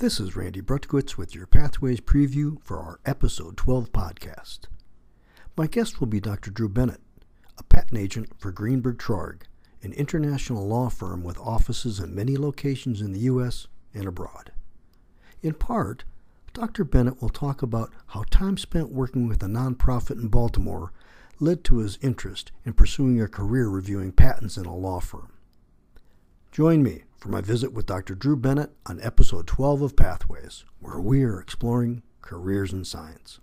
This is Randy Brutkowitz with your Pathways preview for our Episode 12 podcast. My guest will be Dr. Drew Bennett, a patent agent for Greenberg Traurig, an international law firm with offices in many locations in the U.S. and abroad. In part, Dr. Bennett will talk about how time spent working with a nonprofit in Baltimore led to his interest in pursuing a career reviewing patents in a law firm. Join me for my visit with Dr. Drew Bennett on episode 12 of Pathways, where we are exploring careers in science.